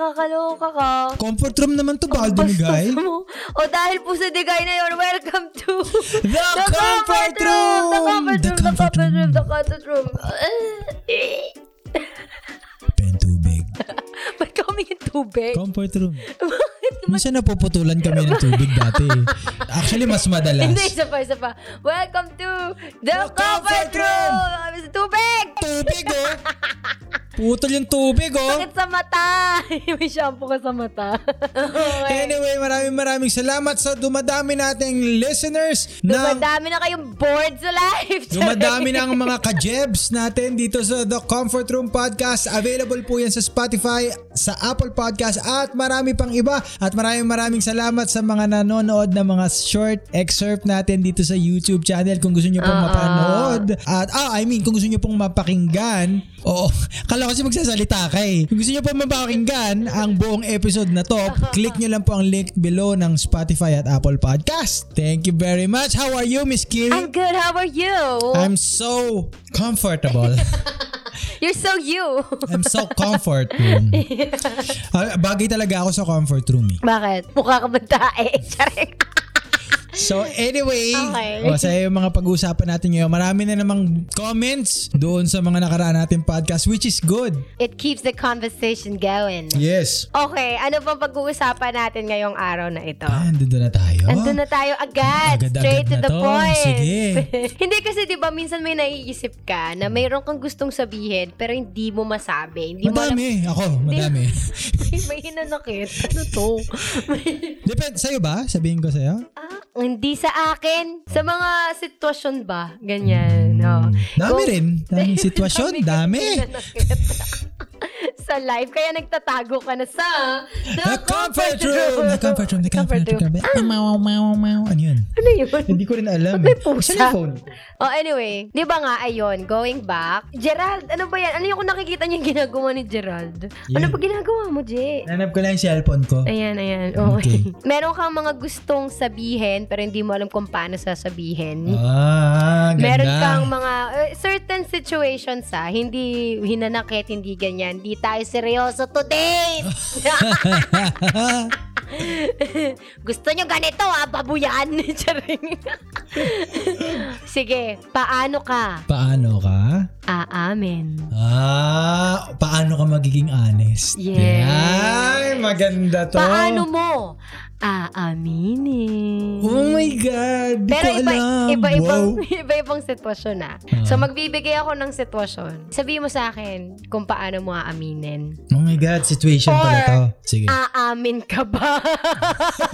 Nakakaloka ka. Comfort room naman to, baka dumigay. mo. O dahil po sa digay na yun, welcome to The Comfort Room! The comfort The room, the Comfort comfort room, Room. the comfort room. Pen tubig. Ba't kami yung tubig? Comfort room. Minsan napuputulan kami ng tubig dati. Actually, mas madalas. Hindi, isa pa, isa pa. Welcome to The, The comfort Comfort room! Room! Kami sa tubig! Tubig, oh! Putol yung tubig, oh! Sakit sa mata! May shampoo ka sa mata. okay. Anyway, maraming maraming salamat sa dumadami nating listeners Dumadami na kayong bored sa life. Dumadami na ang mga kajebs natin dito sa The Comfort Room Podcast. Available po yan sa Spotify, sa Apple Podcast at marami pang iba. At maraming maraming salamat sa mga nanonood na mga short excerpt natin dito sa YouTube channel kung gusto nyo pong Ah, mapanood. At ah, I mean, kung gusto nyo pong mapakinggan. Oo, kala ko kasi magsasalita ka eh. Kung gusto nyo pong mapakinggan ang buong episode na to, click nyo lang po ang link below ng Spotify at Apple Podcast. Thank you very much. How are you, Miss Kiri? I'm good. How are you? I'm so comfortable. You're so you. I'm so comfort room. Ah, bagay talaga ako sa comfort room eh. Bakit? Mukha ka ba tae? Charing. So anyway, Okay. o, sa yung mga pag-uusapan natin ngayon, marami na namang comments doon sa mga nakaraan natin podcast which is good. It keeps the conversation going. Yes. Okay, ano pa pag-uusapan natin ngayong araw na ito? Ah, andun na tayo. Andun na tayo agad. Agad-agad straight to na the to. point. Sige. hindi kasi 'di ba minsan may naiisip ka na mayroon kang gustong sabihin pero hindi mo masabi. Hindi mo alam. Madami. Ako, madami. may hinanakit. Ano to? Depende, sa'yo ba? Sabihin ko sa'yo? ah, hindi sa akin. Sa mga sitwasyon ba? Ganyan. No. Dami Kung- rin. Daming sitwasyon. Dami. sa live. Kaya nagtatago ka na sa The comfort room! The comfort room. The comfort room. Ah, Mau, mau, mau. Ano yun? Ano yun? Hindi ko rin alam. May pusa? Saan yung phone? Oh, anyway, di ba nga, ayun, going back. Gerald, ano ba yan? Ano yung kung nakikita niyo yung ginagawa ni Gerald? Ano Yan. ba ginagawa mo, Jay? Nanap ko lang yung cellphone ko. Ayan, ayan. Okay. Okay. Meron kang mga gustong sabihin pero hindi mo alam kung paano sasabihin. Ah, ganda. Meron kang mga uh, certain situations ha, hindi hinanakit, hindi ganyan. Hindi tayo seryoso today. Gusto nyo ganito ha, babuyan. Charing. Sige, paano ka Paano ka? aamin? Ah, paano ka magiging honest? Yes. Ay, maganda to. Paano mo aaminin? Oh my God, di Pero iba, alam. iba-ibang, Wow. iba-ibang sitwasyon na. Ah. So, magbibigay ako ng sitwasyon. Sabihin mo sa akin kung paano mo aaminin. Oh my God, situation pala Or- to. Sige. Aamin ka ba?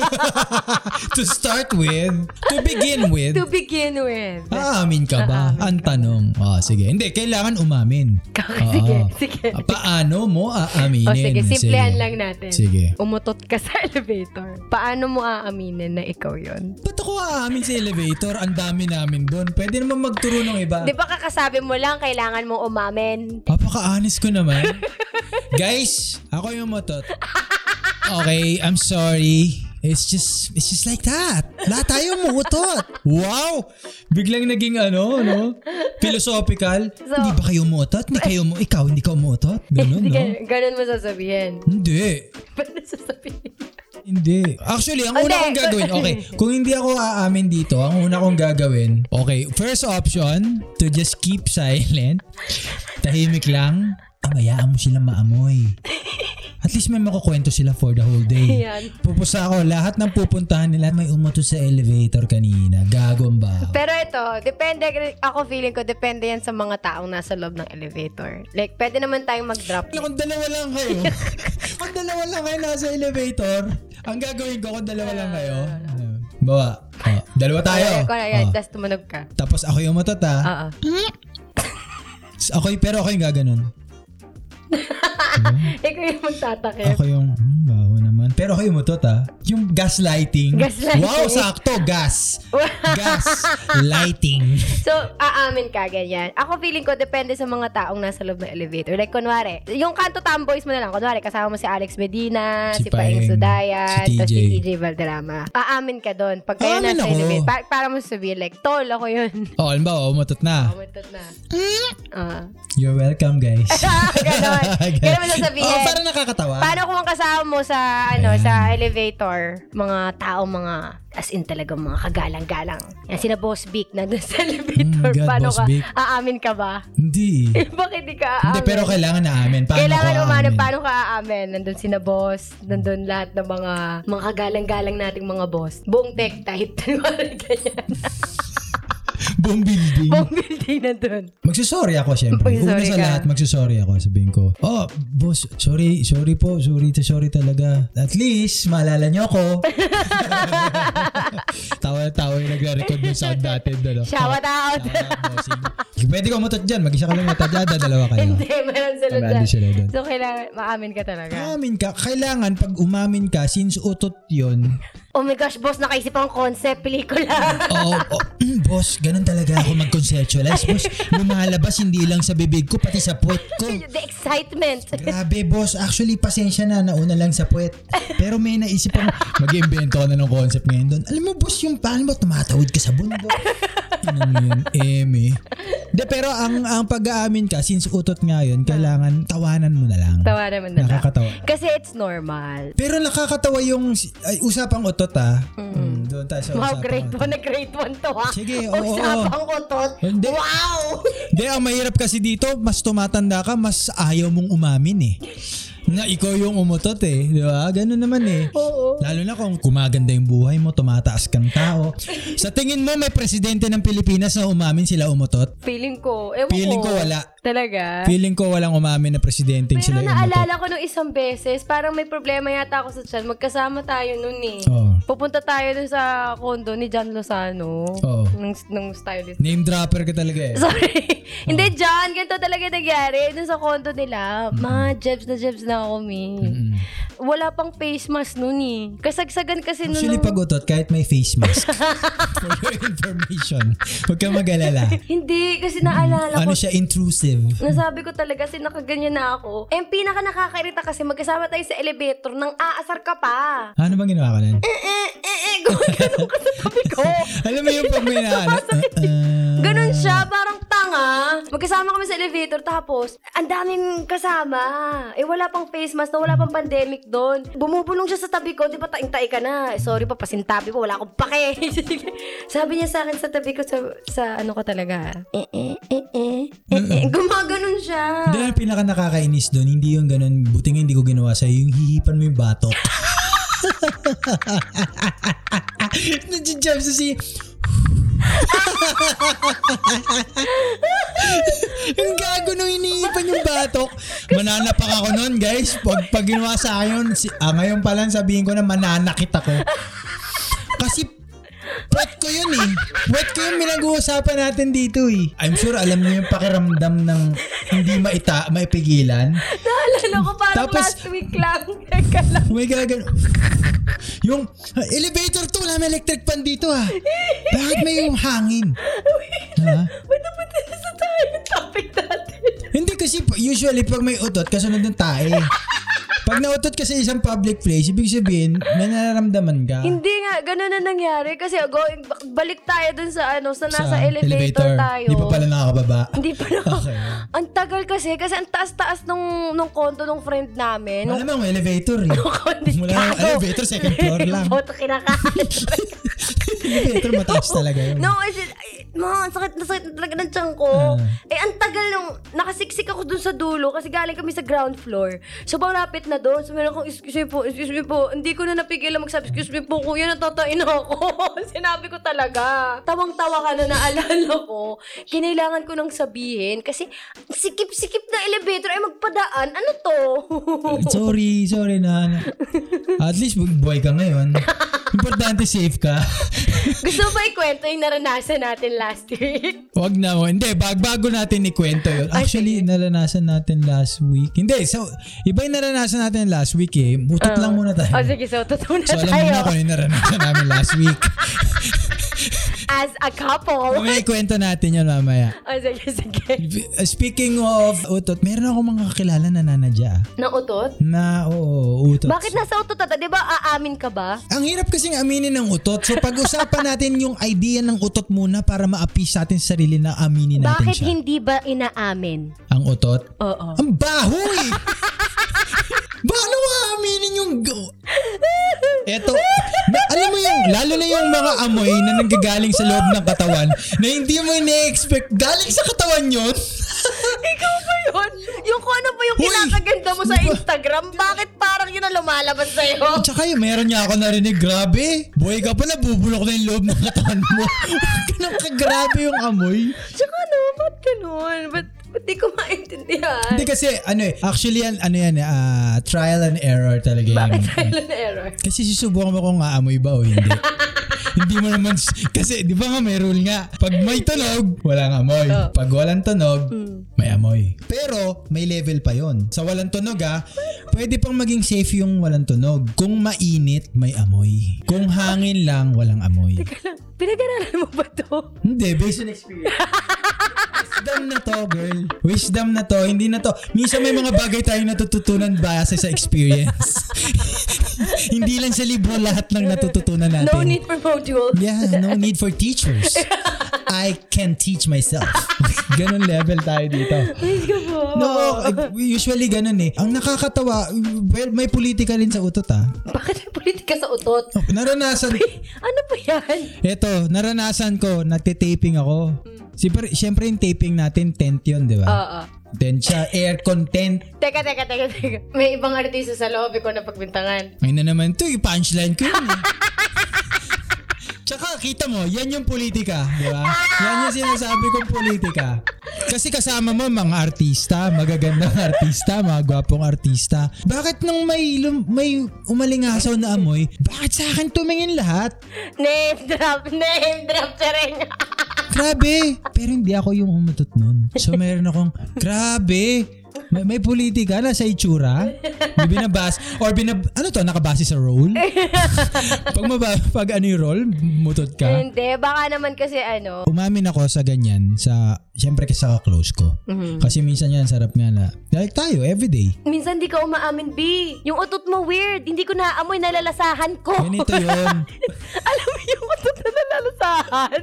to start with, to begin with, to begin with. aamin ka ba? Ang tanong. Oh, sige. Hindi, kailangan umamin. Sige, sige. Ah, Paano mo aaminin? O sige, simplehan lang natin. Sige. Umutot ka sa elevator. Paano mo aaminin na ikaw yon? Ba't ako aamin sa elevator? Ang dami namin doon. Pwede naman magturo ng iba. Di ba kakasabi mo lang, kailangan mong umamin? Papaka-honest ko naman. Guys, ako yung motot. Okay, I'm sorry. It's just, it's just like that. Lahat tayo umuutot. Wow! Biglang naging ano, no? Philosophical. So- hindi ba kayo umuutot? Hindi kayo mo, ikaw, hindi ka umuutot? Ganun, no? ganun mo sasabihin. Hindi. Paano sasabihin? Hindi. Actually, ang una kong gagawin, okay, kung hindi ako aamin dito, ang una kong gagawin, okay, first option, to just keep silent, tahimik lang, abayaan mo silang maamoy. At least may makukwento sila for the whole day. Yan. Pupusa ako, lahat ng pupuntahan nila, may umuto sa elevator kanina. Gago ang baho. Pero ito, depende, ako feeling ko, depende yan sa mga taong nasa loob ng elevator. Like, pwede naman tayong mag-drop. Kung dalawa lang kayo, kung dalawa lang kayo nasa elevator, ang gagawin ko kung dalawa lang kayo, bawa, oh, dalawa tayo. Kung yan, Oh. tapos tumunog ka. Tapos ako yung matot ha. Oo. Ako, pero ako yung gaganon. Ikaw yung magtatakip. Ako yung, hmm, naman. Pero kayo umutot ah. Yung gaslighting. Gaslighting. Wow, sakto. Gas. Gas. Lighting. So, aamin ka, ganyan. Ako feeling ko, depende sa mga taong nasa loob ng elevator. Like, kunwari, yung kanto tomboys mo na lang. Kunwari, kasama mo si Alex Medina, Si si, Paeng Sudayan, si TJ. si TJ Valderrama. Aamin ka doon. Pag kayo Aamin nasa ako. elevator, para, para mo sabihin, like, tol, ako yun. Oh, alam ba, umutot na. Kumuntot na. Ah. You're welcome, guys. Ganon. Ganun mo sasabihin. Oh, parang nakakatawa. Paano kung ang kasama mo sa ano sa elevator, mga tao, mga as in talagang mga kagalang-galang. Yan, sina Boss Vic na doon sa elevator. Mm, God, Paano Boss ka? Vic. Aamin ka ba? Hindi. Eh, bakit di ka aamin? Hindi, pero kailangan na amin. Paano Kailangan aamin? paano ka aamin? Nandun sina boss, nandun lahat ng mga mga kagalang-galang nating mga boss. Buong tech type, ganyan. Buong building. Buong building nandun. Magsusorry ako, syempre. Una sa ka. lahat, magsusorry ako. Sabihin ko, oh, boss, sorry, sorry po. Sorry to sorry talaga. At least, maalala niyo ako. Tawa-tawa yung nagre-record ng sound natin. Ano? Shout out! Pwede ka umutot dyan. Mag-isa ka lang dyan. Dalawa kayo. Hindi, meron sila dyan. sila dyan. So, kailangan, maamin ka talaga. Umamin ka. Kailangan, pag umamin ka, since utot yon Oh my gosh, boss, nakaisip ang concept, pelikula. Oo, oh, mm, boss, ganun talaga ako mag-conceptualize. Boss, lumalabas hindi lang sa bibig ko, pati sa puwet ko. The excitement. Grabe, boss. Actually, pasensya na. Nauna lang sa puwet. Pero may naisip akong mag-invento ko na ng concept ngayon doon. Alam mo, boss, yung paano mo tumatawid ka sa bundok. Ano mo yun? Eme. De, pero ang, ang pag-aamin ka, since utot nga yun, kailangan tawanan mo na lang. Tawa naman na lang. Nakakatawa. Kasi it's normal. Pero nakakatawa yung ay, usapang utot ah. Mm. doon tayo sa Wow, grade utot. 1 na grade 1 to ha. Sige, oo. Usapang utot. Hindi. Wow! Hindi, ang mahirap kasi dito, mas tumatanda ka, mas ayaw mong umamin eh. Na ikaw yung umutot eh. Di ba? Ganun naman eh. Oo. Lalo na kung kumaganda yung buhay mo, tumataas kang tao. Sa tingin mo, may presidente ng Pilipinas na umamin sila umutot? Feeling ko. Ewan Feeling ko. ko wala. Talaga? Feeling ko walang umamin na presidente Pero sila umutot. naalala ko nung isang beses, parang may problema yata ako sa chan. Magkasama tayo nun eh. Oo. Pupunta tayo dun sa condo ni John Lozano. Oo. Nung, nung stylist. Name dropper ka talaga eh. Sorry. Hindi, John. Ganito talaga nangyari. Dun sa condo nila. Mga jebs na jebs na ako, mi. Mm. Wala pang face mask nun eh. Kasagsagan kasi nun. Actually, nung- pag utot, kahit may face mask. For your information. Huwag kang mag-alala. Hindi, kasi naalala Ano ko. siya, intrusive. Nasabi ko talaga, kasi nakaganyan na ako. Eh, ang pinaka nakakairita kasi magkasama tayo sa elevator nang aasar ka pa. Ano bang ginawa ka nun? Eh, eh, eh, eh, ka sa tabi ko. Alam mo yung pag may na ano? uh, uh, Ganon siya, parang tanga. Magkasama kami sa elevator, tapos, ang daming kasama. Eh, wala pang face mask na, wala pang pandemic doon. Bumubulong siya sa tabi ko, di ba taing-tai ka na? Sorry pa, pasintabi ko, wala akong pake. Sabi niya sa akin sa tabi ko, sa, sa ano ko talaga, eh, eh, eh, eh, eh, eh. Gumaganon siya. Hindi, ang pinaka nakakainis doon, hindi yung ganun, buti nga hindi ko ginawa sa'yo, yung hihipan mo yung batok. Nandiyan sa si... yung gago nung iniipan yung batok. Mananapak ako nun, guys. Pag, pag ginawa sa akin si, ah, ngayon pa lang sabihin ko na mananakit ako. Kasi Wet ko yun eh. Wet ko yung pinag-uusapan natin dito eh. I'm sure alam niyo yung pakiramdam ng hindi maita, maipigilan. Naalala ko parang Tapos- last week lang. Teka lang. May gagan... Yung ah, elevator to, wala may electric fan dito ah. Bakit may yung hangin? Ha? Ba't napunta na sa tayo yung topic natin? Hindi kasi usually pag may utot, kasunod ng tae. Pag nautot ka sa isang public place, ibig sabihin, may nararamdaman ka. Hindi nga, ganun na nangyari. Kasi going, balik tayo dun sa ano, sa nasa Sa elevator, tayo. Hindi pa pala nakakababa. Hindi pa na. Okay. Ang tagal kasi, kasi ang taas-taas nung, nung konto nung friend namin. Malamang may elevator eh. Wala nang elevator, second floor lang. Boto kinakain. elevator mataas talaga yun. no, I said, ay, ma, sakit na sakit talaga ng tiyan ko. Ah. Eh, ang tagal nung, nakasiksik ako dun sa dulo kasi galing kami sa ground floor. So, malapit na doon. So, meron akong, excuse me po, excuse me po. Hindi ko na napigilan magsabi, excuse me po, kuya, natatain ako. Sinabi ko talaga. Tawang-tawa ka na naalala ko. Kinailangan ko nang sabihin kasi sikip-sikip na elevator ay magpadaan. Ano to? Sorry, sorry na. At least buhay ka ngayon. Importante safe ka. Gusto mo ba ikwento yung naranasan natin last week? Wag na mo. Hindi, bag bago natin ikwento yun. Ay, Actually, naranasan natin last week. Hindi, so, iba yung naranasan natin last week eh. Mutot lang muna tayo. O sige, so totoo na So, alam mo tayo. na kung ano yung naranasan namin last week. As a couple. Mamaya ikwento natin yun mamaya. O sige, sige. Uh, Speaking of utot, meron ako mga kakilala na nanadya. Nang utot? Na, oo, utot. Bakit nasa utot ata? Di ba aamin ka ba? Ang hirap kasing aminin ng utot. So pag-usapan natin yung idea ng utot muna para ma-appease sa atin sarili na aminin natin Bakit siya. hindi ba inaamin? Ang utot? Oo. Ang baho eh! Paano maaminin yung... go- Eto, na, alam mo yung, lalo na yung mga amoy na nanggagaling sa loob ng katawan na hindi mo ina-expect, galing sa katawan yun? Ikaw ba yun? Yung kung ano ba yung Hoy! kinakaganda mo sa Di ba- Instagram, bakit parang yun ang lumalabas sa'yo? Tsaka yung meron niya ako narinig, grabe, boy ka pala, bubulok na yung loob ng katawan mo. Ganun kagrabe yung amoy. Tsaka ano, ba't ganun? Ba't, ba't di ko maintindihan? Hindi kasi, ano eh, actually yan, ano yan, ah, trial and error talaga yan. Bakit silent error? Kasi susubukan mo kung aamoy ba o hindi. hindi mo naman, kasi di ba nga may rule nga, pag may tunog, walang amoy. Oh. Pag walang tunog, Hmm. may amoy. Pero, may level pa yon. Sa walang tunog ah, pwede pang maging safe yung walang tunog. Kung mainit, may amoy. Kung hangin lang, walang amoy. Teka lang, pinag-aralan mo ba to? Hindi, based on experience. Wisdom na to, girl. Wisdom na to. Hindi na to. Minsan may mga bagay tayong natututunan base sa experience. Hindi lang sa libro lahat ng natututunan natin. No need for module. Yeah, no need for teachers. I can teach myself. Ganon level tayo dito. Ay, ka po. No, usually ganun eh. Ang nakakatawa, well, may politika rin sa utot ah. Bakit may politika sa utot? Naranasan, Ano ba yan? eto, naranasan ko, nagte-taping ako. Siyempre, siyempre yung taping natin, tent yun, di ba? Oo. Tent siya, aircon tent. Teka, teka, teka, teka. May ibang artista sa loob ko na pagbintangan. Ay na naman to, yung punchline ko yun eh. Tsaka kita mo, yan yung politika, di ba? Yan yung sinasabi kong politika. Kasi kasama mo mga artista, magagandang artista, mga gwapong artista. Bakit nung may, lum- may umalingasaw na amoy, bakit sa akin tumingin lahat? Name drop, name drop, tsareng. Grabe! Pero hindi ako yung umutot nun. So meron akong, grabe! May, may politika na sa itsura. May binabas, or binab, ano to, nakabase sa role? pag, maba, pag ano yung role, mutot ka. Hindi, baka naman kasi ano. Umamin ako sa ganyan, sa, syempre kasi sa close ko. Kasi minsan yan, sarap nga na, like tayo, everyday. Minsan di ka umaamin, B. Yung utot mo weird. Hindi ko naamoy, nalalasahan ko. Ganito yun. Alam mo yung utot na nalalasahan?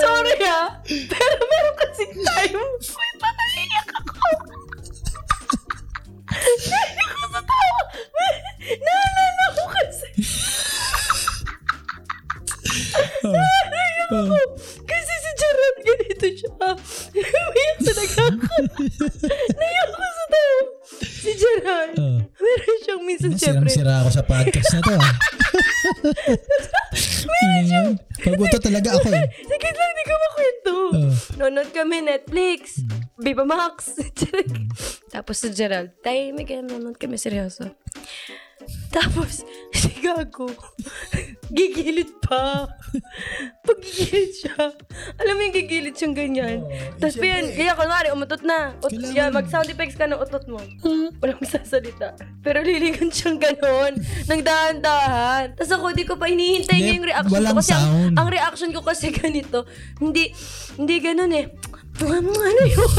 Sorry ah. Pero meron kasi time. Wait, naiyak ako. Naiyak ako sa tawa. Naalala ko kasi. Naiyak ako. Kasi si Gerard ganito siya. Umiyak talaga ako. Naiyak ako sa tawa. Si Gerard. Oh. Meron siyang minsan siyempre. Sirang-sira ako sa podcast na to. ah. Ano Pag utot talaga ako eh. Sige lang, di ko makwento. Oh. Nanonood kami Netflix. Viva Max. Tapos si Gerald, tayo may kaya nanonood kami seryoso. Tapos, si Gago, gigilid pa. Pag gigilid siya, alam mo yung gigilid siyang ganyan. Oo, Tapos pa yan, kaya kunwari, umutot na. Ut- Kailangan- yan, mag-sound effects ka ng utot mo. Walang sasalita. Pero lilingon siyang ganon, ng dahan-dahan. Tapos ako, di ko pa hinihintay niya yung reaction ko. Kasi ang, sound. ang reaction ko kasi ganito, hindi, hindi ganon eh. Ano yun?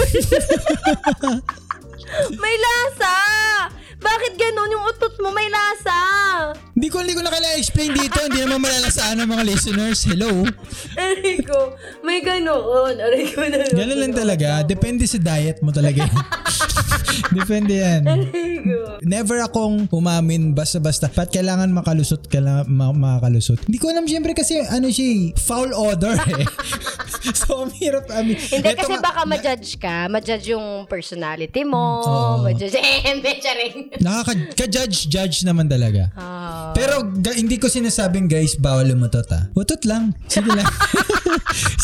may lasa! Bakit ganon yung utot mo? May lasa! Hindi ko, hindi ko na kailangan explain dito. Hindi naman malalasaan ng mga listeners. Hello. Aray ko, may ganon. Aray ko na Ganun lang talaga. Depende sa diet mo talaga. Depende yan. Aray ko. Never akong umamin basta-basta. Ba't kailangan makalusot ka lang, ma- makakalusot? Hindi ko alam siyempre kasi ano siya eh, foul odor eh. so, ang hirap. I mean, Hindi eto kasi nga- baka ma-judge ka. Ma-judge yung personality mo. Oo. Ma-judge. Eh, hindi, charing. Nakaka-judge judge naman talaga. Ah. Pero ga- hindi ko sinasabing guys bawal umutot ah. Utot lang. Sige lang.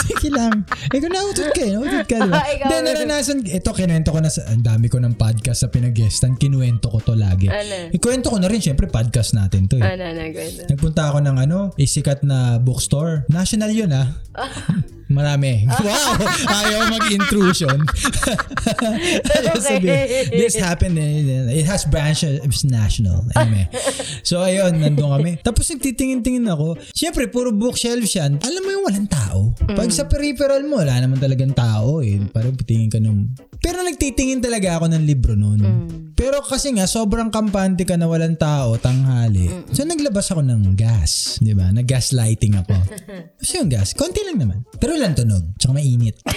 Sige lang. Ikaw nautot ka eh. Nautot ka, di ba? Ikaw. Hindi, naranasan. Ito, kinuwento ko na sa, ang dami ko ng podcast sa pinag-guestan. Kinuwento ko to lagi. Ano? Ikwento ko na rin, syempre, podcast natin to eh. Ano, ano, ano. Nagpunta ako ng ano, isikat na bookstore. National yun ah. Marami. Wow! Ayaw mag-intrusion. Ayaw sabihin, This happened, eh, it has branches national. Anyway. So ayun, nandun kami. Tapos nagtitingin-tingin ako. Siyempre, puro bookshelf yan. Alam mo yung walang tao. Pag sa peripheral mo, wala naman talagang tao eh. Parang tingin ka nung... Pero nagtitingin talaga ako ng libro noon. Pero kasi nga, sobrang kampante ka na walang tao, tanghali. So naglabas ako ng gas. Di ba? Nag-gas lighting ako. Kasi yung gas, konti lang naman. Pero lang tunog. Tsaka mainit.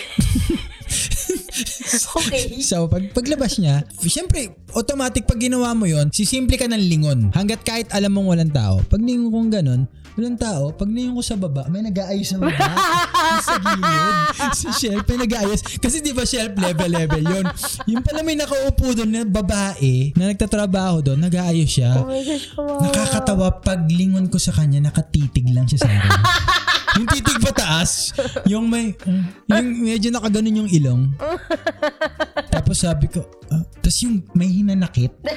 Okay. So, pag paglabas niya, syempre, automatic pag ginawa mo yon sisimple ka ng lingon. Hanggat kahit alam mong walang tao. Pag ningon kong ganun, walang tao, pag ningon ko sa baba, may nag-aayos sa baba. Sa gilid. Sa shelf, may nag-aayos. Kasi di ba shelf level-level yun. Yung pala may nakaupo doon na babae na nagtatrabaho doon, nag-aayos siya. Oh my gosh, kawawa. Nakakatawa pag lingon ko sa kanya, nakatitig lang siya sa akin. yung titig pataas, yung may, yung medyo nakaganon yung ilong. Tapos sabi ko, ah, tapos yung may hinanakit.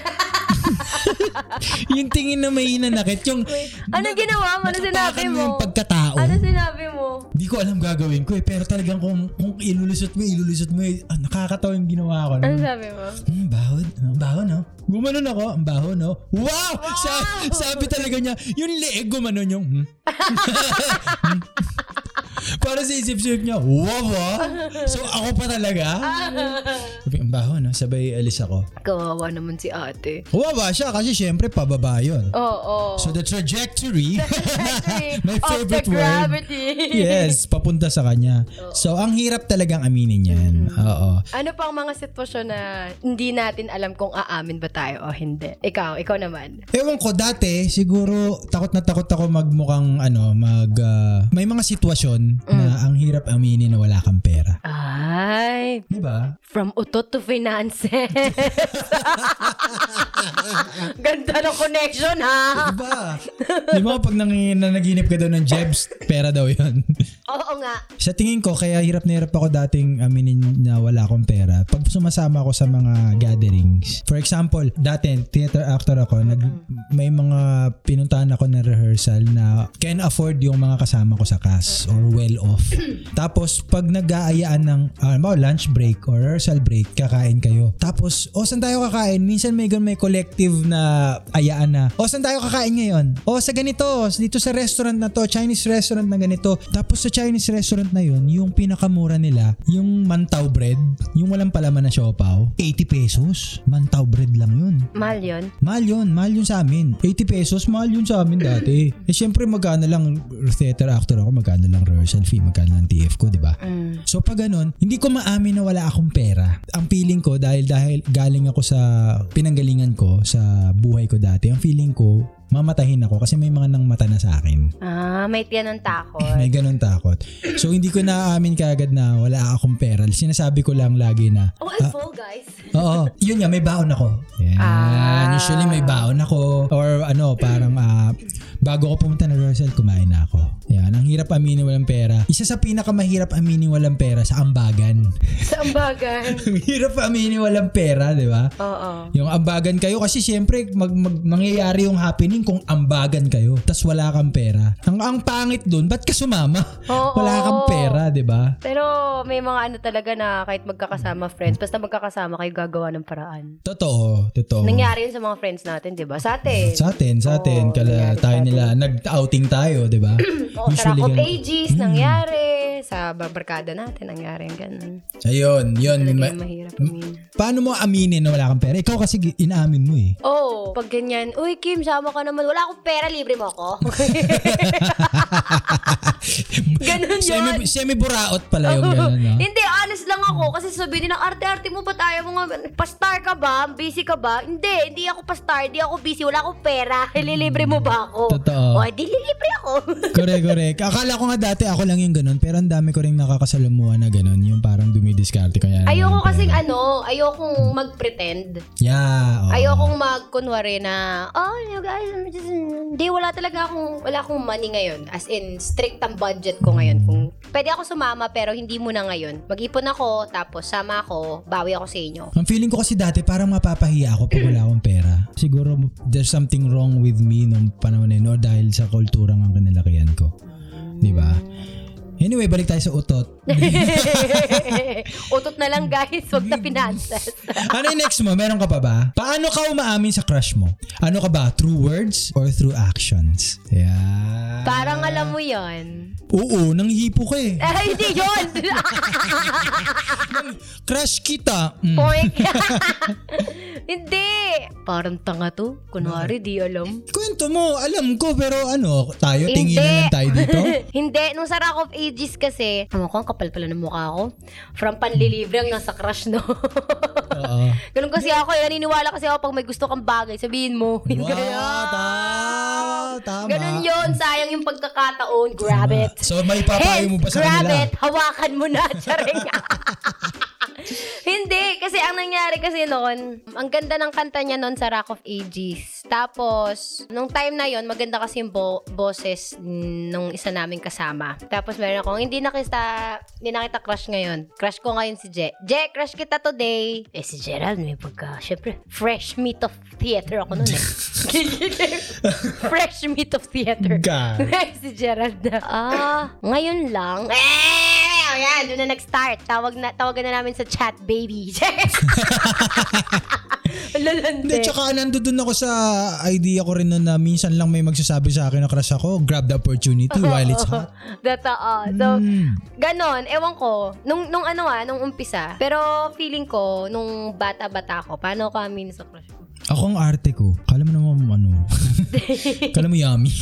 yung tingin na may hinanakit, yung, Ano ginawa mo? Ano sinabi mo? yung pagkatao. Ano sinabi mo? Di ko alam gagawin ko eh, pero talagang kung, kung ilulusot mo, ilulusot mo, eh, ah, nakakatawa yung ginawa ko. Ano No? sabi mo? Hmm, baho, ang baho no? Gumanon ako, ang baho no? Wow! Sa, sabi talaga niya, yung leeg gumanon yung, hmm. Para sa isip-isip niya, wow ah! So ako pa talaga? Sabi, ang baho no? Sabay alis ako. Kawawa naman si ate. Kawawa siya kasi syempre pababa yun. Oo. So the trajectory, my Of favorite the word. gravity. Yes, papunta sa kanya. So ang hirap talagang aminin yan. Oo. Ano pang mga sitwasyon na hindi natin alam kung aamin ba tayo o hindi? Ikaw, ikaw naman. Ewan ko, dati, siguro, takot na takot ako magmukhang, ano, mag, ah, may mga sitwasyon na ang hirap aminin na wala kang pera. Ay, Di ba? from utot to finances. Ganda ng connection, ha? Di ba? Di ba pag nang, nanaginip ka daw ng Jebs, pera daw yun. Oo nga. sa tingin ko, kaya hirap na hirap ako dating aminin na wala akong pera. Pag sumasama ako sa mga gatherings. For example, dati, theater actor ako, nag, may mga pinuntahan ako na rehearsal na can afford yung mga kasama ko sa cast or well off. Tapos, pag nag-aayaan ng uh, lunch break or rehearsal break, kakain kayo. Tapos, o saan tayo kakain? Minsan may, may collective na ayaan na, o saan tayo kakain ngayon? O sa ganito, dito sa restaurant na to, Chinese restaurant na ganito. Tapos sa Chinese restaurant na yun, yung pinakamura nila, yung mantaw bread, yung walang palaman na siopaw, 80 pesos. Mantaw bread lang yun. Mahal yun. Mahal yun, mahal yun sa amin. 80 pesos, mahal yun sa amin dati. Eh syempre magkano lang theater actor ako, magkano lang rehearsal fee, magkano lang TF ko, di ba? Mm. So pag ganun, hindi ko maamin na wala akong pera. Ang feeling ko dahil dahil galing ako sa pinanggalingan ko sa buhay ko dati, ang feeling ko mamatahin ako kasi may mga nang mata na sa akin. Ah, may ng takot. May ganun takot. So hindi ko naaamin kaagad na wala akong pera. Sinasabi ko lang lagi na Oh, I'm full, guys. Oo, yun nga, may baon ako. Yan. Ah. Usually may baon ako. Or ano, parang ah, bago ko pumunta na rehearsal, kumain na ako. Yan, ang hirap aminin walang pera. Isa sa pinakamahirap aminin walang pera sa ambagan. Sa ambagan. Ang hirap aminin walang pera, di ba? Oo. Yung ambagan kayo kasi siyempre mag, mag, mangyayari yung happening kung ambagan kayo tas wala kang pera. Ang ang pangit doon, ba't ka sumama? Oo. wala kang pera, 'di ba? Pero may mga ano talaga na kahit magkakasama friends, basta magkakasama kayo gagawa ng paraan. Totoo, totoo. Nangyari yun sa mga friends natin, di ba? Sa atin. Sa atin, sa atin, Oo, kala nangyari tayo. Nila, nag-outing tayo, di ba? Oo, of ganun. Ages, nangyari. Sa barkada natin, nangyari yung ganun. Ayun, yun. Ma- mahirap amin. paano mo aminin na wala kang pera? Ikaw kasi inaamin mo eh. Oh, pag ganyan, uy Kim, sama ka naman. Wala akong pera, libre mo ako. ganun yun. Semi, semi-buraot pala yung gano'n, no? Hindi, honest lang ako. Kasi sabihin ng arte-arte mo ba tayo mga, pastar ka ba? Busy ka ba? Hindi, hindi ako pastar, hindi ako busy, wala akong pera. Ililibre mo ba ako? Totoo. O, di lilibre ako. correct, correct. Akala ko nga dati ako lang yung ganun, pero ang dami ko rin nakakasalamuha na ganun, yung parang dumidiskarte ko yan. ayoko kasing ano, ayokong mag-pretend. Yeah, oo. Ayokong magkunwari na, oh, you guys, I'm just, hindi, wala talaga akong, wala akong money ngayon. As in, strict ang budget ko ngayon kung pwede ako sumama pero hindi muna ngayon. Mag-ipon ako, tapos sama ako, bawi ako sa inyo. Ang feeling ko kasi dati parang mapapahiya ako pag wala akong pera. Siguro there's something wrong with me nung panahon na yun or dahil sa kulturang ang kinalakihan ko. Di ba? Anyway, balik tayo sa utot. Utot na lang guys, wag na finances. ano yung next mo? Meron ka pa ba? Paano ka umaamin sa crush mo? Ano ka ba? Through words or through actions? Yeah. Parang alam mo yon. Oo, nanghipo ka eh. Ay, hindi yun! Crush kita. Mm. Hindi! Parang tanga to. Kunwari, di alam. Kwento mo, alam ko pero ano, tayo tingin na lang tayo dito. hindi. Nung sa Rock of Ages kasi, ano ko, ang kapal pala ng mukha ko. From panlilibre hanggang sa crush, no? Oo. Ganun kasi ako, eh. naniniwala kasi ako pag may gusto kang bagay, sabihin mo. Wow, tama. Ganun yun, sayang yung pagkakataon. Grab it. So may papayo mo ba sa grab kanila? it, hawakan mo na, charing. Hindi, kasi ang nangyari kasi noon, ang ganda ng kanta niya noon sa Rock of Ages. Tapos, nung time na yon maganda kasi yung bo- boses nung isa naming kasama. Tapos meron akong, hindi na kita, hindi na kita crush ngayon. Crush ko ngayon si Je. Je, crush kita today. Eh, si Gerald, may pagka, syempre, fresh meat of theater ako noon eh. fresh meat of theater. God. si Gerald na, ah, ngayon lang. Eh, ayan, doon na nag-start. Tawag na, tawagan na namin sa chat, baby. Lalande. Hindi, tsaka nando dun ako sa idea ko rin na minsan lang may magsasabi sa akin na crush ako, grab the opportunity while it's hot. Totoo. So, Mm. ganon, ewan ko, nung, nung ano ah, nung umpisa. Pero feeling ko, nung bata-bata ko, paano ko amin sa crush ko? Ako ang arte ko. Kala mo naman ano. Kala mo yummy.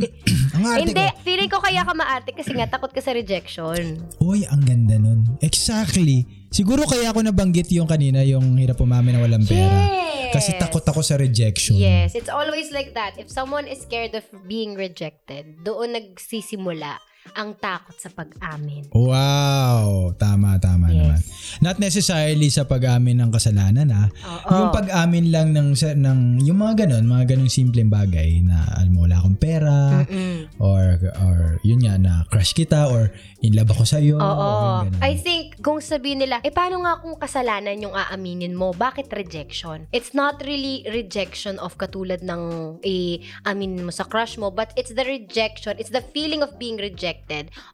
ang arte Hindi, ko. feeling ko kaya ka maarte kasi nga takot ka sa rejection. Uy, ang ganda nun. Exactly. Siguro kaya ako nabanggit yung kanina, yung hirap umamin na walang pera. Yes. Kasi takot ako sa rejection. Yes, it's always like that. If someone is scared of being rejected, doon nagsisimula ang takot sa pag-amin. Wow! Tama, tama Yes. naman. Not necessarily sa pag-amin ng kasalanan ha. Oo. Yung pag-amin lang ng, ng yung mga ganun, mga ganung simpleng bagay na alam mo wala akong pera Mm. or or yun nga na crush kita or in love ako sa iyo. Oo. I think, kung sabihin nila, eh paano nga kung kasalanan yung aaminin mo? Bakit rejection? It's not really rejection of katulad ng eh, aminin mo sa crush mo, but it's the rejection, it's the feeling of being rejected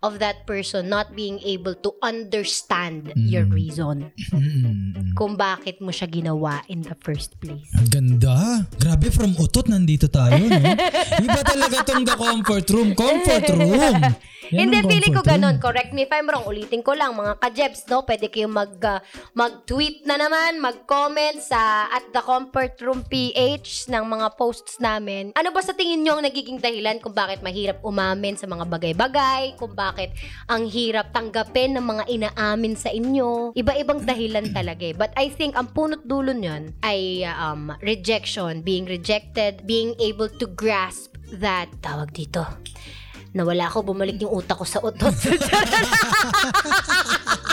of that person not being able to understand your reason kung bakit mo siya ginawa in the first place. Ang ganda. Grabe, from utot nandito tayo, no? Iba talaga tong the comfort room. Comfort room. Yan Hindi, feeling ko ganun. Correct me if I'm wrong. Ulitin ko lang, mga ka-Jebs, no? Pwede kayong mag, uh, mag-tweet na naman, mag-comment sa at the Comfort Room PH ng mga posts namin. Ano ba sa tingin nyo ang nagiging dahilan kung bakit mahirap umamin sa mga bagay-bagay? Kung bakit ang hirap tanggapin ng mga inaamin sa inyo? Iba-ibang dahilan talaga eh. But I think ang punot dulo nyon ay um, rejection, being rejected, being able to grasp that, tawag dito, nawala ako, bumalik yung utak ko sa utot.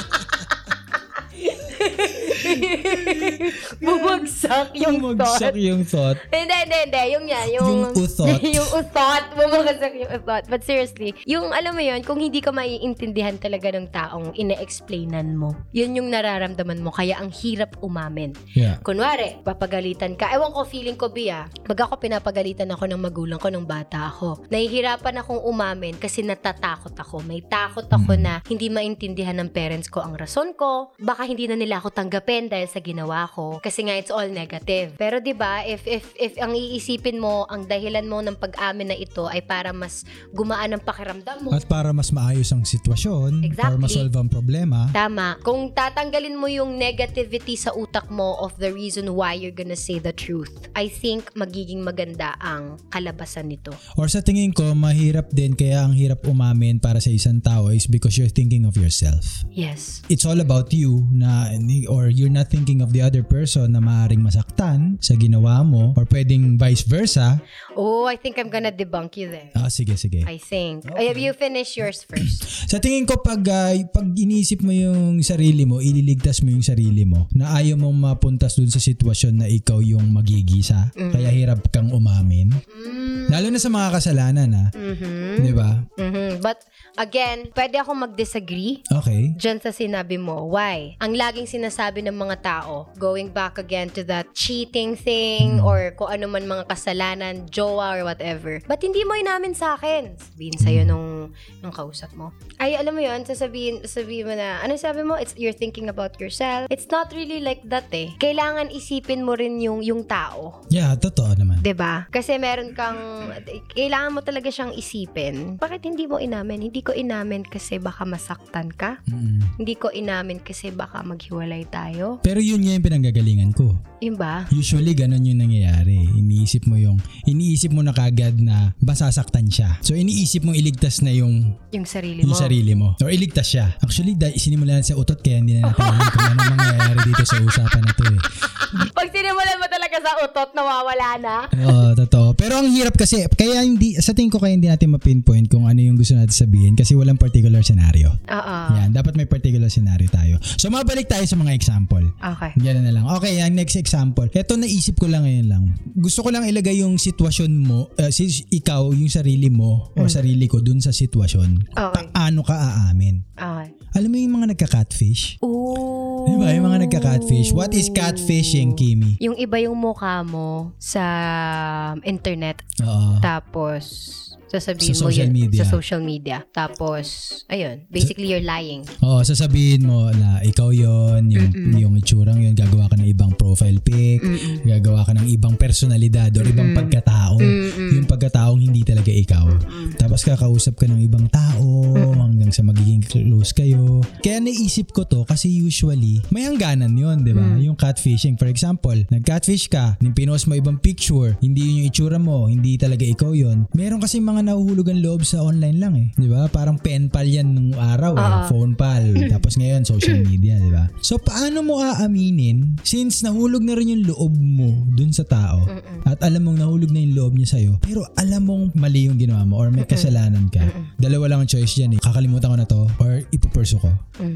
Bumagsak yung Bumagsak thought. yung thought. Hindi, hindi, hindi. Yung yan. Yung, Yung uthot. yung uthot. Bumagsak yung uthot. But seriously, yung alam mo yun, kung hindi ka maiintindihan talaga ng taong ine-explainan mo, yun yung nararamdaman mo. Kaya ang hirap umamin. Yeah. Kunwari, papagalitan ka. Ewan ko, feeling ko, Bia, pag ako pinapagalitan ako ng magulang ko nung bata ako, nahihirapan akong umamin kasi natatakot ako. May takot ako na hindi maintindihan ng parents ko ang rason ko. Baka hindi na nila ako tanggapin dahil sa ginawa ko. Kasi nga, it's all negative. Pero 'di ba if, if, if ang iisipin mo, ang dahilan mo ng pag-amin na ito ay para mas gumaan ang pakiramdam mo. At para mas maayos ang sitwasyon, para Exactly. masolve ang problema, Tama. Kung tatanggalin mo yung negativity sa utak mo of the reason why you're gonna say the truth, I think magiging maganda ang kalabasan nito. or sa tingin ko, mahirap din kaya ang hirap umamin para sa isang tao is because you're thinking of yourself. Yes. It's all about you na or you're not thinking of the other person na maaaring masaktan sa ginawa mo or pwedeng vice versa. Oh, I think I'm gonna debunk you there. Ah, sige, sige. I think. Ay, you finish yours first. Sa tingin ko pag ah, pag iniisip mo yung sarili mo, ililigtas mo yung sarili mo na ayaw mong mapuntas dun sa sitwasyon na ikaw yung magigisa. Kaya hirap kang umamin. Mm, Lalo na sa mga kasalanan ha. mhm. 'Di ba? Mhm. But again, pwede ako mag-disagree Okay. Diyan sa sinabi mo. Why? Ang laging sinasabi ng mga tao, going back again to that cheating thing or kung ano man mga kasalanan, jowa or whatever. Ba't hindi mo inamin sa akin? Sabihin sa'yo nung, nung kausap mo. Ay, alam mo yun, sasabihin, sasabihin mo na, ano sabi mo? It's, you're thinking about yourself. It's not really like that eh. Kailangan isipin mo rin yung, yung tao. Yeah, totoo naman. 'Di ba? Kasi meron kang kailangan mo talaga siyang isipin. Bakit hindi mo inamin? Hindi ko inamin kasi baka masaktan ka. Mm. Hindi ko inamin kasi baka maghiwalay tayo. Pero yun nga yung pinanggagalingan ko. Yun ba? Usually, ganun yung nangyayari. Iniisip mo yung, iniisip mo na kagad na masasaktan siya. So, iniisip mo iligtas na yung, Yung sarili yung mo. sarili mo. Or iligtas siya. Actually, dahil sinimulan sa utot kaya hindi na natin alam kung ano mangyayari dito sa usapan na to eh. Pag sinimulan mo talaga sa utot, nawawala na. Oo, totoo. Pero ang hirap kasi, kaya hindi, sa tingin ko kaya hindi natin ma-pinpoint kung ano yung gusto natin sabihin kasi walang particular scenario. Oo. Yan, dapat may particular scenario tayo. So, mabalik tayo sa mga example. Okay. Yan na lang. Okay, ang next example. Ito naisip ko lang ngayon lang. Gusto ko lang ilagay yung sitwasyon mo, uh, si, ikaw, yung sarili mo o sarili ko dun sa sitwasyon. Okay. Paano ka aamin? Okay. Alam mo yung mga nagka-catfish? Ooh. Di ba? Yung mga nagka-catfish. What is catfishing, Kimi? Yung iba yung mukha mo sa internet. Oo. Tapos, sasabihin Sa mo social yun media. sa social media. Tapos, ayun, basically you're lying. Oo, sasabihin mo na ikaw yon yung, yung itsurang yon gagawa ka ng ibang profile pic, gagawa ka ng ibang personalidad or ibang pagkatao. Yung pagkataong hindi talaga ikaw. Tapos kakausap ka ng ibang tao hanggang sa magiging close kayo. Kaya naisip ko to kasi usually may hangganan yon di ba? Yung catfishing. For example, nag-catfish ka, pinost mo ibang picture, hindi yun yung itsura mo, hindi talaga ikaw yon Meron kasi mga nahuhulog ang loob sa online lang eh. Di ba? Parang pen pal yan nung araw eh. Oo. Phone pal. Tapos ngayon, social media, di ba? So, paano mo aaminin since nahulog na rin yung loob mo dun sa tao at alam mong nahulog na yung loob niya sa'yo pero alam mong mali yung ginawa mo or may kasalanan ka. Dalawa lang ang choice dyan eh. Kakalimutan ko na to or ipuperso ko.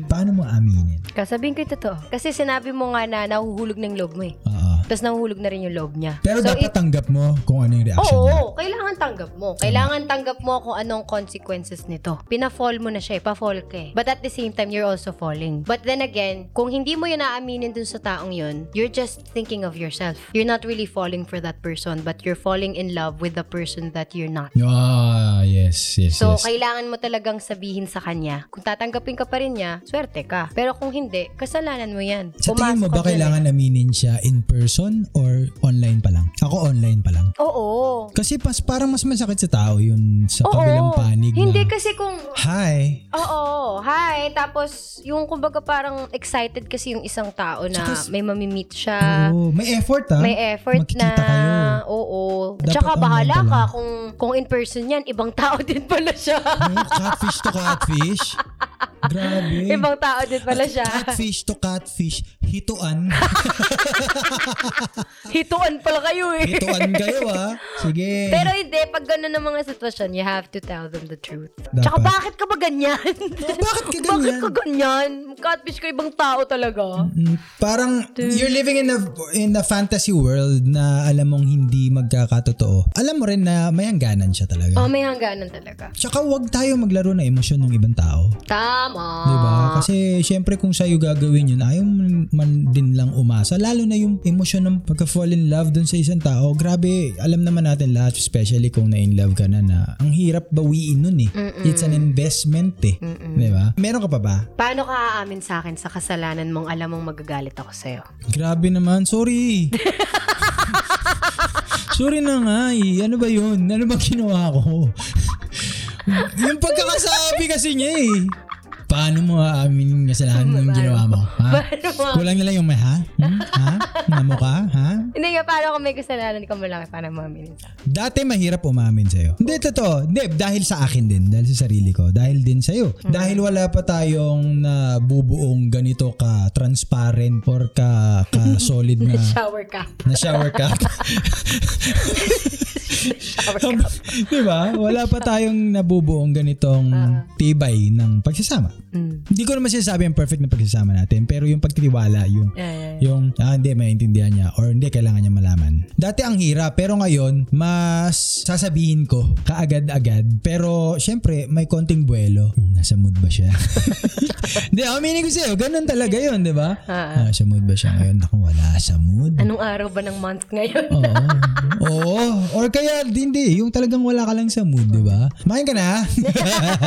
Paano mo aminin? Kasabihin ko totoo. Kasi sinabi mo nga na nahuhulog ng loob mo eh. Oo. Tapos nahuhulog na rin yung loob niya. Pero So, dapat tanggap mo kung ano yung Oo, reaction niya. kailangan tanggap mo. Kailangan tanggap mo kung anong consequences nito. Pina-fall mo na siya eh, pa-fall ka eh. But at the same time, you're also falling. But then again, kung hindi mo yun naaminin dun sa taong yun, you're just thinking of yourself. You're not really falling for that person, but you're falling in love with the person that you're not. Ah, yes, yes, So, yes. kailangan mo talagang sabihin sa kanya. Kung tatanggapin ka pa rin niya, swerte ka. Pero kung hindi, kasalanan mo yan. Sa tingin mo ba ka dyan eh. kailangan aminin siya in person or online pa lang? Ako online pa lang. Oo. Kasi pas, parang mas masakit sa tao yun sa Oo. kabilang panig Hindi na, kasi kung Hi! Oo, hi. Tapos, yung kumbaga parang excited kasi yung isang tao na Tsaka- may mamimit siya. Oo, may effort ah. May effort Magkikita na. kayo. Oo. Dapat Tsaka bahala ka kung, kung in person yan, ibang tao din pala siya. Oo, catfish to catfish. Grabe. ibang tao din pala siya. Catfish to catfish. Hituan. Hituan pala kayo eh. Hituan kayo ah. Sige. Pero hindi, pag gano'n ng mga sitwasyon, you have to tell them the truth. Dapat. Tsaka bakit ka ba ganyan? bakit ka bakit ganyan? ka ganyan? Catfish ka ibang tao talaga. Mm, Parang you're living in a in a fantasy world na alam mong hindi magkakatotoo. Alam mo rin na may hangganan siya talaga. Oh, may hangganan talaga. Tsaka wag tayo maglaro ng emosyon ng ibang tao. Tama. 'Di ba? Kasi syempre kung sa'yo gagawin yun, ayaw man din lang umasa. Lalo na yung emosyon ng pagka-fall in love dun sa isang tao. Grabe, alam naman natin lahat, especially kung na-in love ka na na ang hirap bawiin nun eh. It's an investment eh. 'Di ba? Meron ka pa ba? Paano ka aamin sa akin sa kasalanan mong alam mong magagalit ako sa'yo? Grabe naman, sorry. sorry na nga eh. Ano ba yun? Ano ba ginawa ko? yung pagkakasabi kasi niya eh. Paano mo aamin yung kasalanan yung ginawa mo? Ha? Paano mo? Kulang na lang yung may ha? Hmm? Ha? Namo ka? Ha? Hindi nga, paano kung may kasalanan ka malaki para maminin sa Dati mahirap umamin sa'yo. Hindi, totoo. Hindi, dahil sa akin din. Dahil sa sarili ko. Dahil din sa'yo. Dahil wala pa tayong nabubuong ganito ka transparent or ka, ka solid na Shower ka. na shower cap. Shower cup. Di ba? Wala pa tayong nabubuong ganitong tibay ng pagsasama. Mm. Hindi ko naman sinasabi ang perfect na pagsasama natin, pero yung pagtitiwala, yung Yeah, yeah, yeah. yung ah, hindi maintindihan niya or hindi kailangan niya malaman. Dati ang hirap pero ngayon mas sasabihin ko kaagad-agad pero syempre may konting buwelo. Hmm, nasa mood ba siya? Hindi, aminin ko sa'yo, ganun talaga yun, di ba? Ah, Ah, sa mood ba siya ngayon? Naku, wala sa mood. Anong araw ba ng month ngayon? Oo. Oo. Or kaya, hindi, yung talagang wala ka lang sa mood, di ba? Makin ka na.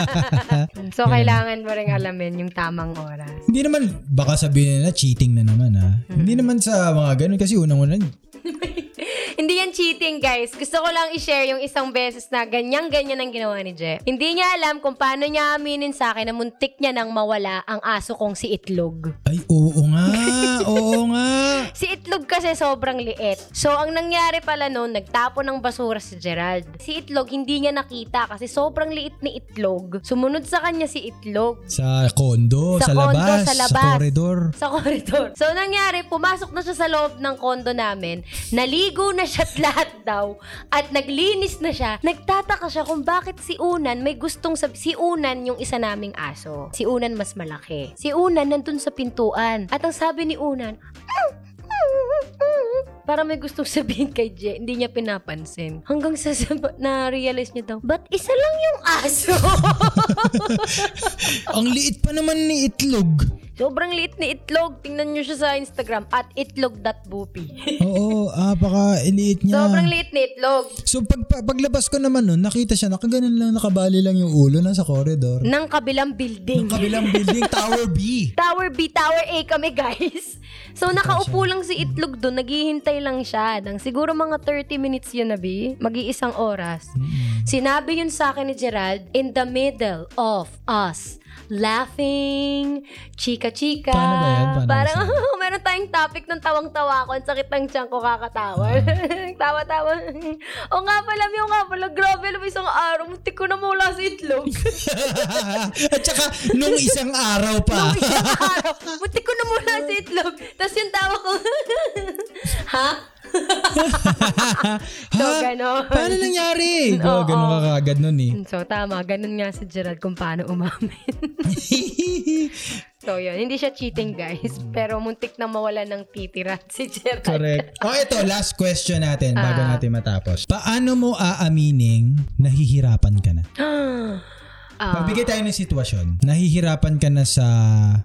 so, kailangan mo rin alamin yung tamang oras. hindi naman, baka sabihin na cheating na naman ha. Hindi naman sa mga ganun kasi unang-una, Hindi yan cheating, guys. Gusto ko lang i-share yung isang beses na ganyan-ganyan ang ginawa ni Je. Hindi niya alam kung paano niya aminin sa akin na muntik niya nang mawala ang aso kong si Itlog. ay oo nga, oo nga. Si Itlog kasi sobrang liit. So, ang nangyari pala noon, nagtapo ng basura si Gerald. Si Itlog, hindi niya nakita kasi sobrang liit ni Itlog. Sumunod sa kanya si Itlog. Sa kondo, Sa sa, kondo, labas, sa sa, labas. koridor. Sa koridor. So, nangyari, pumasok na siya sa loob ng kondo namin. Naligo na siya't lahat daw. At naglinis na siya. Nagtataka siya kung bakit si Unan may gustong sab- Si Unan yung isa naming aso. Si Unan mas malaki. Si Unan nandun sa pintuan. At ang sabi ni Unan, para may gustong sabihin kay Je, hindi niya pinapansin. Hanggang sa na-realize niya daw, ba't isa lang yung aso? Ang liit pa naman ni Itlog. Sobrang liit ni Itlog. Tingnan nyo siya sa Instagram at itlog.boopy. Oo, ah, baka liit niya. Sobrang liit ni Itlog. So pag, pag- paglabas ko naman nun, nakita siya, nakaganon lang, nakabali lang yung ulo nasa koridor. Ng kabilang building. Ng kabilang building, Tower B. Tower B, Tower A kami guys. So nakaupo lang si Itlog doon, naghihintay lang siya. Nang siguro mga 30 minutes yun na B, mag-iisang oras. Sinabi yun sa akin ni Gerald, in the middle of us laughing, chika-chika. Paano ba yan? Paano Parang, ba meron tayong topic ng tawang-tawa ko. Ang sakit ng tiyan ko kakatawa. Tawa-tawa. o nga pala, yung nga pala, grabe alam isang araw, muntik ko na mawala sa itlog. At saka, nung isang araw pa. Isang araw, muntik ko na mawala sa itlog. Tapos yung tawa ko, ha? so, ganon. Paano nangyari? Oo. Ganun ka kagad nun eh. So, tama. Ganun nga si Gerald kung paano umamin. so, yun. Hindi siya cheating, guys. Pero muntik na mawala ng titirat si Gerald. Correct. Oh, ito, last question natin bago Ah. natin matapos. Paano mo aamining nahihirapan ka na? Ah, Magbigay tayo ng sitwasyon. Nahihirapan ka na sa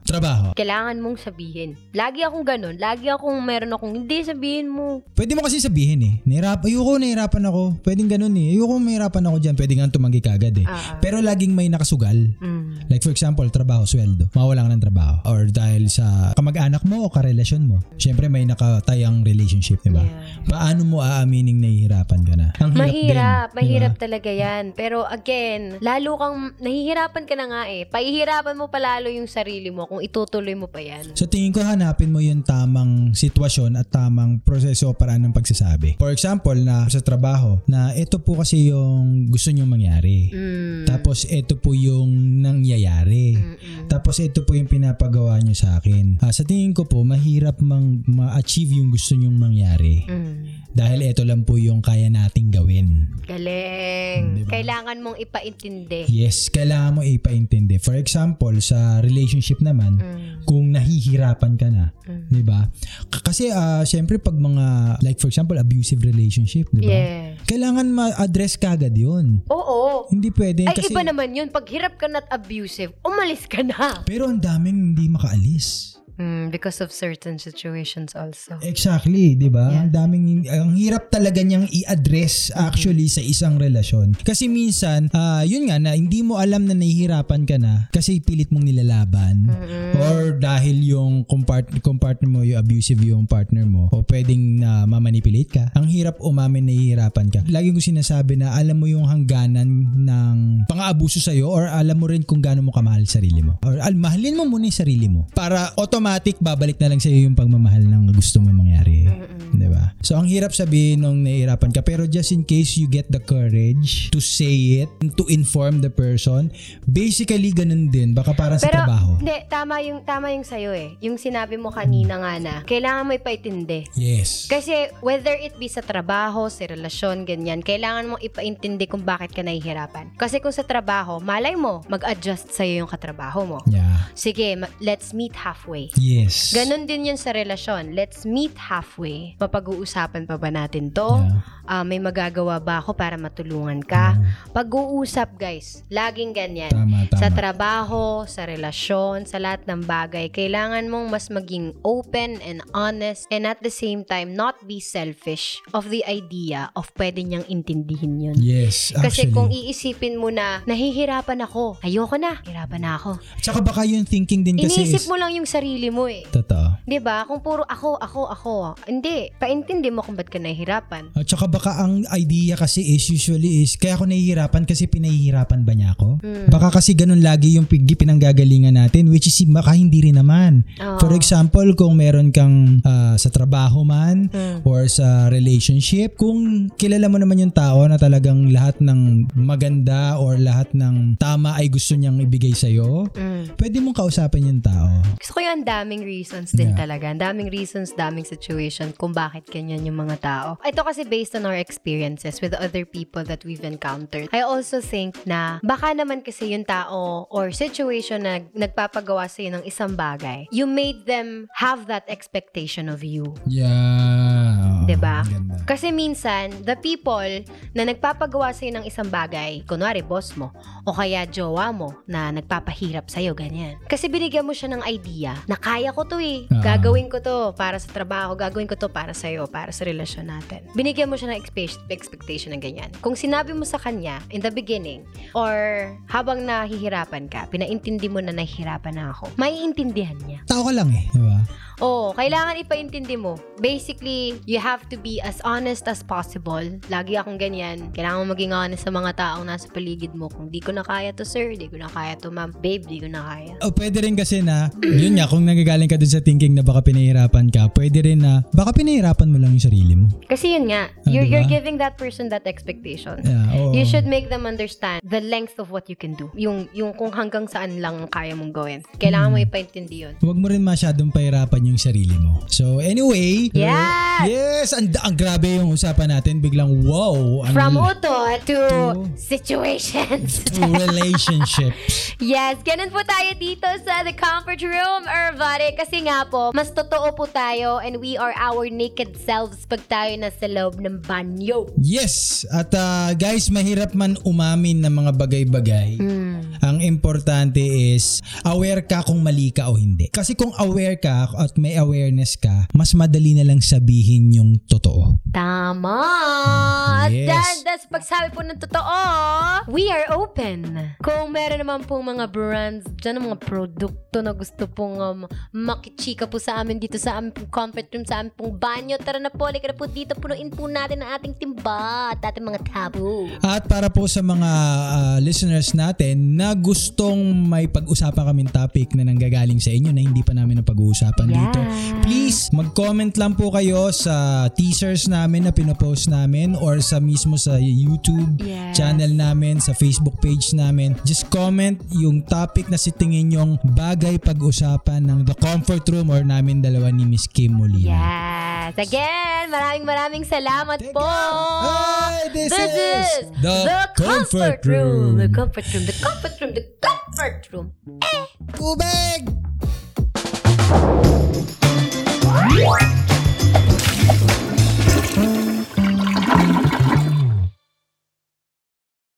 trabaho. kailangan mong sabihin. Lagi akong ganun. Lagi akong meron akong, hindi sabihin mo. Pwede mo kasi sabihin eh. Nahirap, ayoko, nahirapan ako. Pwedeng ganun eh. Ayoko, mahirapan ako dyan. Pwede nga tumanggi ka agad eh. Ah. Pero laging may nakasugal. Mm. Like for example, trabaho, sweldo. Mawala ka ng trabaho. Or dahil sa kamag-anak mo o karelasyon mo. Siyempre may nakatayang relationship, di ba? Yeah. Paano mo aamining nahihirapan ka na? Ang hirap Mahirap, din, mahirap di ba? talaga yan. Pero again, lalo kang, nahihirapan ka na nga eh. Pahihirapan mo palalo yung sarili mo kung itutuloy mo pa yan. So tingin ko hanapin mo yung tamang sitwasyon at tamang proseso paraan ng pagsasabi. For example, na sa trabaho, na ito po kasi yung gusto nyo mangyari. Mm. Tapos ito po yung nangyayari. Mm-mm. Tapos ito po yung pinapagawa nyo sa akin. Ah, sa tingin ko po, mahirap mang ma-achieve yung gusto nyong mangyari. Mm. Dahil ito lang po yung kaya nating gawin. Galing. Diba? Kailangan mong ipaintindi. Yes, kailangan mo ipaintindi. For example, sa relationship naman, Mm. kung nahihirapan ka na, Mm. 'di ba? K- Kasi ah syempre pag mga like for example abusive relationship, 'di ba? Yeah. Kailangan ma-address kagad 'yun. Oo. Hindi pwede Ay, kasi iba naman yun. Pag hirap ka not abusive, umalis ka na. pero ang daming hindi makaalis. Mm, because of certain situations also. Exactly, 'di ba? Yeah. Ang daming ang hirap talaga niyang i-address actually sa isang relasyon. Kasi minsan, ah yun nga na hindi mo alam na nahihirapan ka na kasi pilit mong nilalaban or dahil yung compart mo yung abusive yung partner mo o pwedeng na mamanipulate ka. Ang hirap umamin na nahihirapan ka. Lagi ko sinasabi na alam mo yung hangganan ng pang-aabuso sa'yo or alam mo rin kung gaano mo kamahal sarili mo. Or al mahalin mo muna yung sarili mo para automatic babalik na lang sa'yo yung pagmamahal ng gusto mo mangyari. 'Di ba? So ang hirap sabihin nung nahihirapan ka pero just in case you get the courage to say it, to inform the person, basically ganun din baka para sa Pero, trabaho. hindi, tama yung, tama yung sa'yo eh. Yung sinabi mo kanina nga na, kailangan mo ipaitindi. Yes. Kasi whether it be sa trabaho, sa relasyon, ganyan, kailangan mong ipaintindi kung bakit ka nahihirapan. Kasi kung sa trabaho, malay mo, mag-adjust sa'yo yung katrabaho mo. Yeah. Sige, let's meet halfway. Yes. Ganon din yun sa relasyon. Let's meet halfway. Mapag-uusapan pa ba natin to? Yeah. Ah, may magagawa ba ako para matulungan ka? Pag-uusap, guys. Laging ganyan. Tama, tama. Sa trabaho, sa relasyon, sa lahat ng bagay, kailangan mong mas maging open and honest and at the same time, not be selfish of the idea of pwede niyang intindihin yun. Yes, Kasi actually. kung iisipin mo na, nahihirapan ako, ayoko na, hirapan na ako. Tsaka baka yung thinking din kasi Iniisip is... mo lang yung sarili mo eh. Totoo. 'Di ba? Kung puro ako, ako, ako. Hindi. Paintindi mo kung ba't ka nahihirapan. At saka baka ang idea kasi is usually is kaya ako nahihirapan kasi pinahihirapan ba niya ako? Hmm. Baka kasi ganun lagi yung pinanggagalingan natin which is baka hindi rin naman. Oo. For example, kung meron kang ah, sa trabaho man Hmm. or sa relationship, kung kilala mo naman yung tao na talagang lahat ng maganda or lahat ng tama ay gusto niyang ibigay sa'yo, Mm. pwede mong kausapin yung tao. Gusto ko yung daming reasons din Yeah. talaga. Ang daming reasons, daming situation kung bakit ganyan yung mga tao. Ito kasi based on our experiences with other people that we've encountered. I also think na baka naman kasi yung tao or situation na nagpapagawa sa'yo ng isang bagay, you made them have that expectation of you. Yeah. 'Di ba? Kasi minsan, the people na nagpapagawa sa'yo ng isang bagay, kunwari boss mo, o kaya jowa mo na nagpapahirap sa'yo, ganyan. Kasi binigyan mo siya ng idea na kaya ko to eh. Ah. Gagawin ko to para sa trabaho, gagawin ko to para sa'yo, para sa relasyon natin. Binigyan mo siya ng expe- expectation ng ganyan. Kung sinabi mo sa kanya in the beginning, or habang nahihirapan ka, pinaintindi mo na nahihirapan na ako, maiintindihan niya. Tao ka lang eh, di ba? Oo, kailangan ipaintindi mo. Basically, you have to be as honest as possible. Lagi akong ganyan. Kailangan mo maging honest sa mga taong nasa paligid mo. Kung di ko na kaya to, sir. Di ko na kaya to, ma'am. Babe, di ko na kaya. O pwede rin kasi na, yun nga, kung nagagaling ka dun sa thinking na baka pinahirapan ka, pwede rin na, baka pinahirapan mo lang yung sarili mo. Kasi yun nga, Ah, you're, diba? you're giving that person that expectation. Yeah, oo. You should make them understand the length of what you can do. Yung, yung kung hanggang saan lang kaya mong gawin. Kailangan mo ipaintindi yun. Huwag mo rin masyadong pahirapan yung sarili mo. So anyway, Yes! yes, ang, ang grabe yung usapan natin. Biglang wow. Ang, From uto to To- situations. to relationships. Yes, ganun po tayo dito sa The Comfort Room, Ervare. Kasi nga po, mas totoo po tayo and we are our naked selves pag tayo nasa loob ng banyo. Yes, at ah, guys, mahirap man umamin ng mga bagay-bagay. Ang importante is aware ka kung mali ka o hindi. Kasi kung aware ka at may awareness ka, mas madali na lang sabihin yung totoo. Tama! At Yes. dahil sa pagsabi po ng totoo, we are open. Kung meron naman pong mga brands, dyan mga produkto na gusto pong um, makichika po sa amin dito sa aming pong comfort room, sa aming pong banyo, tara na po, halika na po dito, punuin po natin ang ating timba at ating mga tabo. At para po sa mga ah, listeners natin na gustong may pag-usapan kaming topic na nanggagaling sa inyo na hindi pa namin napag-uusapan dito, Yeah. please mag-comment lang po kayo sa teasers namin na pinopost namin or sa mismo sa YouTube Yes. channel namin, sa Facebook page namin. Just comment yung topic na si tingin yung bagay pag-usapan ng The Comfort Room or namin dalawa ni Miss Kim Molina. Yes! again, maraming maraming salamat Thank po. Hi, this, this is, is the, the comfort, comfort room. room. The comfort room, the comfort room, the comfort room. Eh. Tubig!